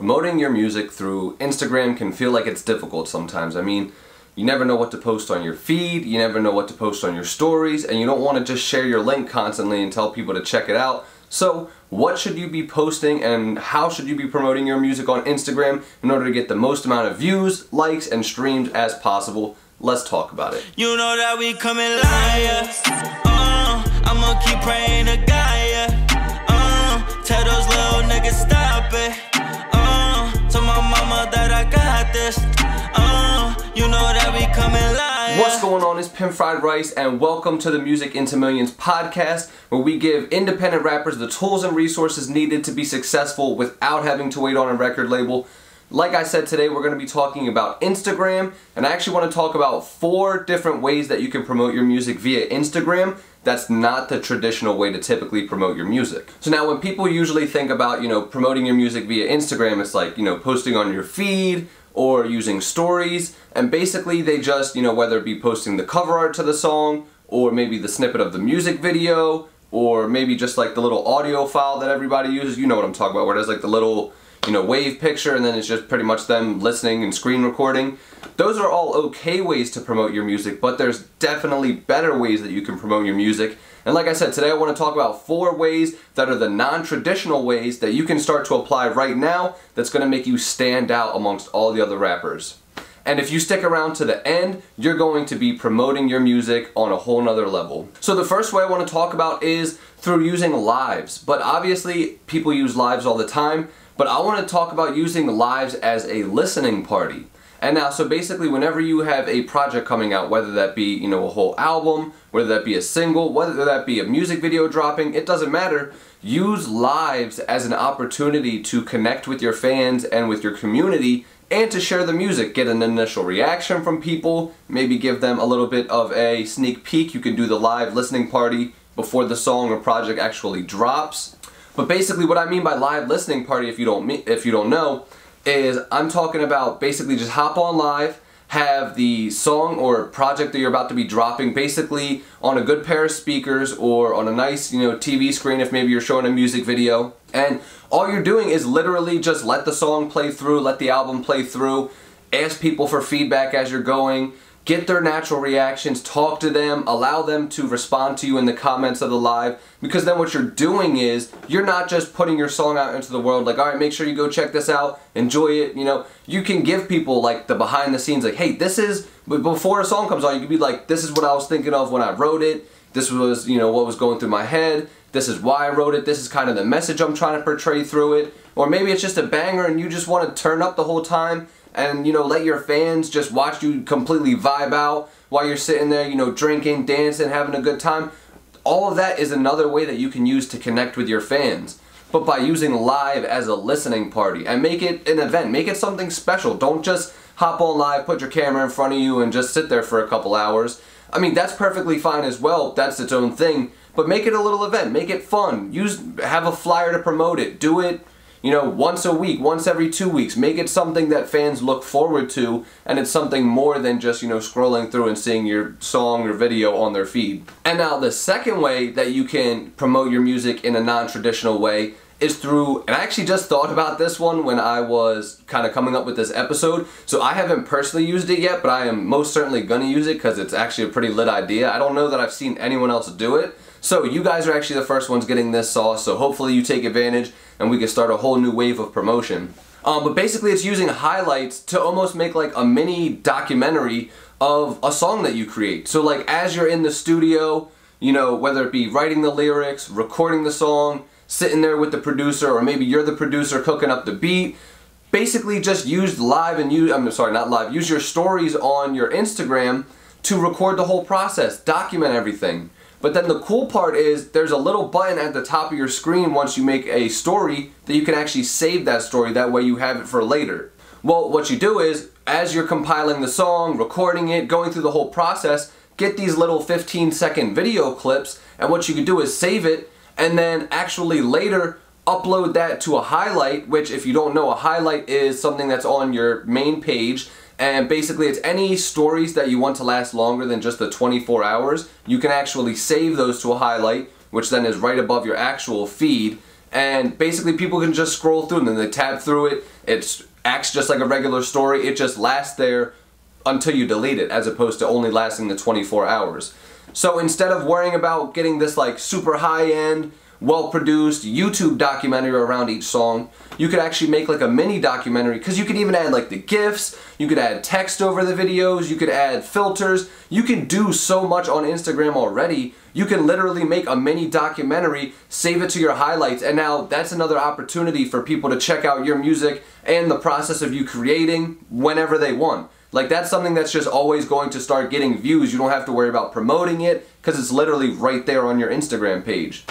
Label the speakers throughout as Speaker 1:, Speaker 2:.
Speaker 1: promoting your music through Instagram can feel like it's difficult sometimes. I mean, you never know what to post on your feed, you never know what to post on your stories, and you don't want to just share your link constantly and tell people to check it out. So, what should you be posting and how should you be promoting your music on Instagram in order to get the most amount of views, likes, and streams as possible? Let's talk about it.
Speaker 2: You know that we coming liars.
Speaker 1: On? It's Pimp Fried Rice, and welcome to the Music into Millions podcast, where we give independent rappers the tools and resources needed to be successful without having to wait on a record label. Like I said today, we're going to be talking about Instagram, and I actually want to talk about four different ways that you can promote your music via Instagram. That's not the traditional way to typically promote your music. So now when people usually think about, you know, promoting your music via Instagram, it's like, you know, posting on your feed, or using stories and basically they just you know whether it be posting the cover art to the song or maybe the snippet of the music video or maybe just like the little audio file that everybody uses you know what I'm talking about where there's like the little you know wave picture and then it's just pretty much them listening and screen recording. Those are all okay ways to promote your music but there's definitely better ways that you can promote your music and like I said, today I want to talk about four ways that are the non-traditional ways that you can start to apply right now that's going to make you stand out amongst all the other rappers. And if you stick around to the end, you're going to be promoting your music on a whole nother level. So the first way I want to talk about is through using lives. But obviously, people use lives all the time. But I want to talk about using lives as a listening party. And now, so basically, whenever you have a project coming out, whether that be, you know, a whole album, whether that be a single, whether that be a music video dropping, it doesn't matter. Use lives as an opportunity to connect with your fans and with your community and to share the music. Get an initial reaction from people, maybe give them a little bit of a sneak peek. You can do the live listening party before the song or project actually drops. But basically what I mean by live listening party if you don't if you don't know is I'm talking about basically just hop on live, have the song or project that you're about to be dropping basically on a good pair of speakers or on a nice, you know, TV screen if maybe you're showing a music video. And all you're doing is literally just let the song play through, let the album play through, ask people for feedback as you're going, get their natural reactions, talk to them, allow them to respond to you in the comments of the live because then what you're doing is you're not just putting your song out into the world like all right make sure you go check this out enjoy it you know? You can give people like the behind the scenes like hey this is before a song comes on you can be like this is what I was thinking of when I wrote it. This was you know what was going through my head. This is why I wrote it. This is kind of the message I'm trying to portray through it or maybe it's just a banger and you just want to turn up the whole time and you know let your fans just watch you completely vibe out while you're sitting there you know drinking dancing having a good time. All of that is another way that you can use to connect with your fans. But by using live as a listening party and make it an event make it something special. Don't just hop on live put your camera in front of you and just sit there for a couple hours. I mean that's perfectly fine as well. That's its own thing. But make it a little event. Make it fun. Use have a flyer to promote it. Do it you know, once a week, once every two weeks. Make it something that fans look forward to, and it's something more than just, you know, scrolling through and seeing your song or video on their feed. And now the second way that you can promote your music in a non-traditional way is through, and I actually just thought about this one when I was kind of coming up with this episode. So I haven't personally used it yet, but I am most certainly gonna use it because it's actually a pretty lit idea. I don't know that I've seen anyone else do it. So you guys are actually the first ones getting this sauce, so hopefully you take advantage and we can start a whole new wave of promotion. Um, but basically it's using highlights to almost make like a mini documentary of a song that you create. So like as you're in the studio, you know, whether it be writing the lyrics, recording the song, sitting there with the producer, or maybe you're the producer cooking up the beat, basically just use live and use, I'm sorry, not live, use your stories on your Instagram to record the whole process, document everything. But then the cool part is there's a little button at the top of your screen once you make a story that you can actually save that story. That way you have it for later. Well, what you do is, as you're compiling the song, recording it, going through the whole process, get these little 15 second video clips, and what you can do is save it, and then actually later upload that to a highlight, which if you don't know, a highlight is something that's on your main page and basically it's any stories that you want to last longer than just the 24 hours. You can actually save those to a highlight, which then is right above your actual feed. and basically people can just scroll through and then they tab through it. It acts just like a regular story. It just lasts there until you delete it, as opposed to only lasting the 24 hours. So instead of worrying about getting this like super high end, well produced YouTube documentary around each song, you could actually make like a mini documentary because you could even add like the GIFs, you could add text over the videos, you could add filters, you can do so much on Instagram already. You can literally make a mini documentary, save it to your highlights, and now that's another opportunity for people to check out your music and the process of you creating whenever they want. Like that's something that's just always going to start getting views. You don't have to worry about promoting it because it's literally right there on your Instagram page.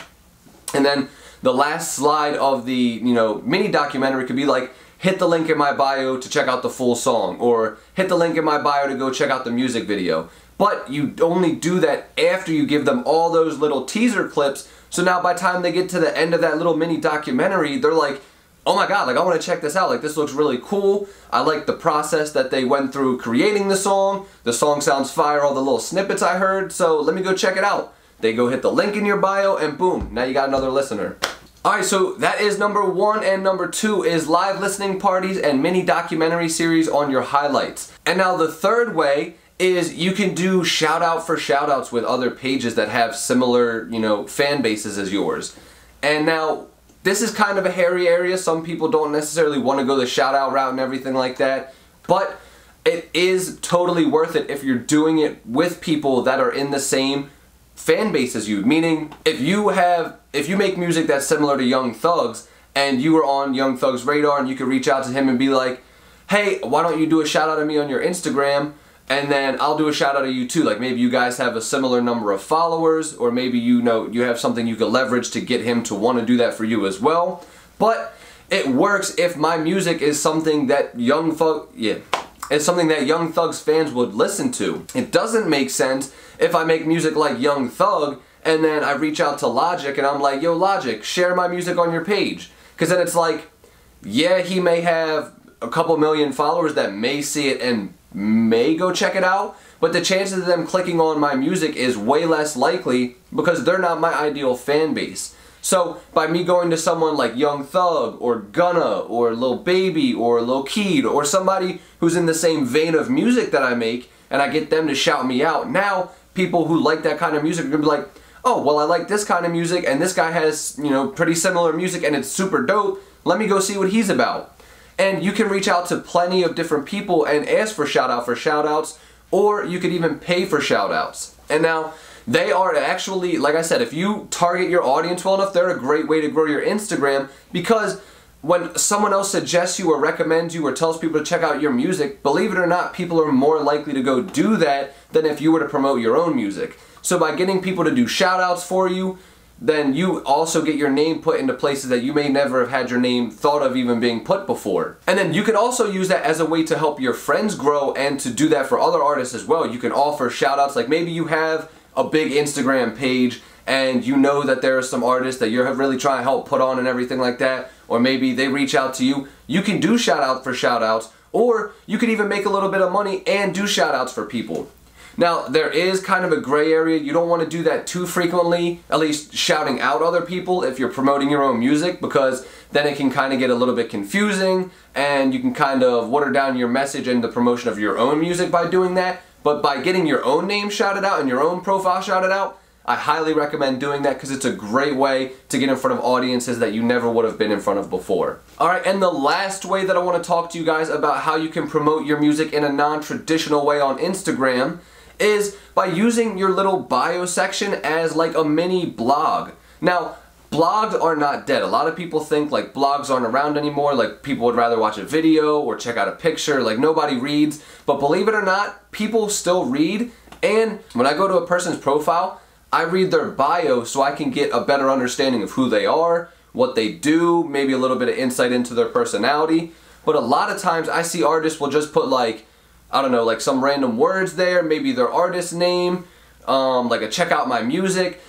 Speaker 1: And then the last slide of the, you know, mini documentary could be like hit the link in my bio to check out the full song or hit the link in my bio to go check out the music video. But you only do that after you give them all those little teaser clips. So now by the time they get to the end of that little mini documentary, they're like, oh my god, like I want to check this out. Like this looks really cool. I like the process that they went through creating the song. The song sounds fire, all the little snippets I heard. So let me go check it out. They go hit the link in your bio and boom, now you got another listener. Alright, so that is number one and number two is live listening parties and mini documentary series on your highlights. And now the third way is you can do shout out for shout outs with other pages that have similar, you know, fan bases as yours. And now this is kind of a hairy area. Some people don't necessarily want to go the shout out route and everything like that. But it is totally worth it if you're doing it with people that are in the same fan base as you. Meaning, if you have, if you make music that's similar to Young Thug's, and you were on Young Thug's radar, and you could reach out to him and be like, "Hey, why don't you do a shout out to me on your Instagram?" and then I'll do a shout out to you too. Like maybe you guys have a similar number of followers, or maybe you know you have something you can leverage to get him to want to do that for you as well. But it works if my music is something that Young Thug, yeah, it's something that Young Thug's fans would listen to. It doesn't make sense if I make music like Young Thug and then I reach out to Logic and I'm like, yo, Logic, share my music on your page. Because then it's like, yeah, he may have a couple million followers that may see it and may go check it out, but the chances of them clicking on my music is way less likely because they're not my ideal fan base. So by me going to someone like Young Thug or Gunna or Lil Baby or Lil Keed or somebody who's in the same vein of music that I make and I get them to shout me out, now people who like that kind of music are gonna be like, oh, well I like this kind of music and this guy has, you know, pretty similar music and it's super dope. Let me go see what he's about. And you can reach out to plenty of different people and ask for shout out for shout outs, or you could even pay for shout outs. And now, they are actually, like I said, if you target your audience well enough, they're a great way to grow your Instagram because when someone else suggests you or recommends you or tells people to check out your music, believe it or not, people are more likely to go do that than if you were to promote your own music. So by getting people to do shout outs for you, then you also get your name put into places that you may never have had your name thought of even being put before. And then you can also use that as a way to help your friends grow and to do that for other artists as well. You can offer shout outs like maybe you have a big Instagram page and you know that there are some artists that you're really trying to help put on and everything like that, or maybe they reach out to you. You can do shout out for shout outs, or you can even make a little bit of money and do shout outs for people. Now, there is kind of a gray area. You don't want to do that too frequently, at least shouting out other people if you're promoting your own music, because then it can kind of get a little bit confusing and you can kind of water down your message and the promotion of your own music by doing that. But by getting your own name shouted out and your own profile shouted out, I highly recommend doing that because it's a great way to get in front of audiences that you never would have been in front of before. Alright, and the last way that I want to talk to you guys about how you can promote your music in a non-traditional way on Instagram is by using your little bio section as like a mini blog. Now, blogs are not dead. A lot of people think like blogs aren't around anymore, like people would rather watch a video or check out a picture, like nobody reads. But believe it or not, people still read. And when I go to a person's profile, I read their bio so I can get a better understanding of who they are, what they do, maybe a little bit of insight into their personality. But a lot of times I see artists will just put like I don't know, like some random words there, maybe their artist name, um, like a check out my music.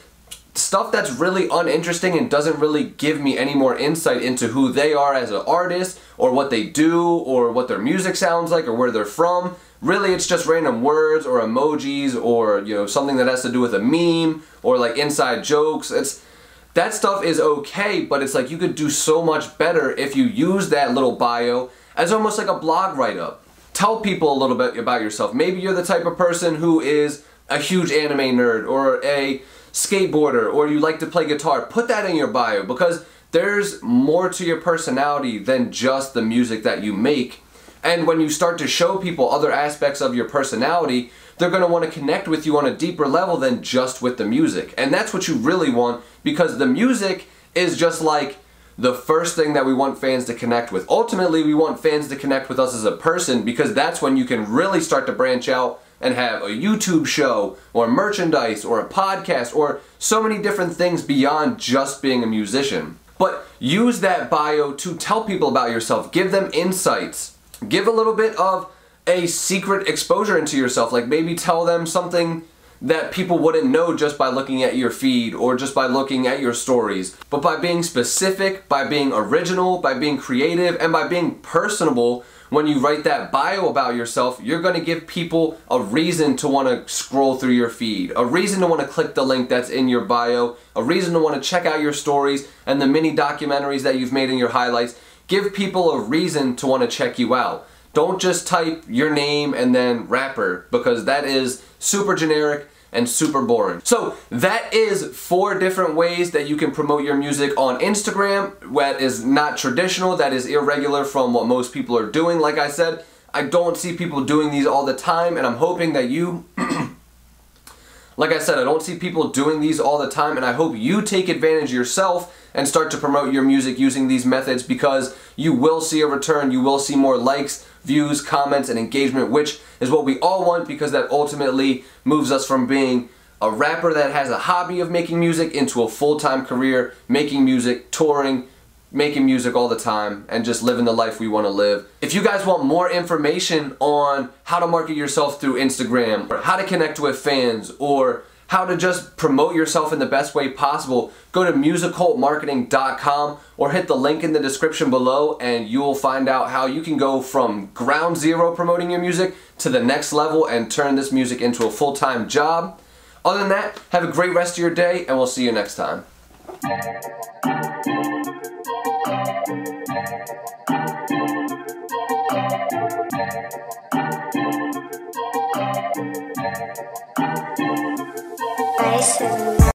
Speaker 1: Stuff that's really uninteresting and doesn't really give me any more insight into who they are as an artist or what they do or what their music sounds like or where they're from. Really, it's just random words or emojis or you know something that has to do with a meme or like inside jokes. It's that stuff is okay, but it's like you could do so much better if you use that little bio as almost like a blog write up. Tell people a little bit about yourself. Maybe you're the type of person who is a huge anime nerd or a skateboarder or you like to play guitar. Put that in your bio because there's more to your personality than just the music that you make. And when you start to show people other aspects of your personality, they're going to want to connect with you on a deeper level than just with the music. And that's what you really want because the music is just like the first thing that we want fans to connect with. Ultimately, we want fans to connect with us as a person because that's when you can really start to branch out and have a YouTube show or merchandise or a podcast or so many different things beyond just being a musician. But use that bio to tell people about yourself, give them insights, give a little bit of a secret exposure into yourself. Like maybe tell them something that people wouldn't know just by looking at your feed or just by looking at your stories. But by being specific, by being original, by being creative, and by being personable, when you write that bio about yourself, you're going to give people a reason to want to scroll through your feed, a reason to want to click the link that's in your bio, a reason to want to check out your stories and the mini documentaries that you've made in your highlights. Give people a reason to want to check you out. Don't just type your name and then rapper because that is super generic and super boring. So that is four different ways that you can promote your music on Instagram that is not traditional, that is irregular from what most people are doing. Like I said, I don't see people doing these all the time and I'm hoping that you like I said, I don't see people doing these all the time and I hope you take advantage yourself and start to promote your music using these methods because you will see a return, you will see more likes, views, comments, and engagement, which is what we all want because that ultimately moves us from being a rapper that has a hobby of making music into a full-time career, making music, touring, making music all the time and just living the life we want to live. If you guys want more information on how to market yourself through Instagram, or how to connect with fans, or how to just promote yourself in the best way possible, go to musiccultmarketing.com or hit the link in the description below and you will find out how you can go from ground zero promoting your music to the next level and turn this music into a full-time job. Other than that, have a great rest of your day and we'll see you next time.
Speaker 3: Bison.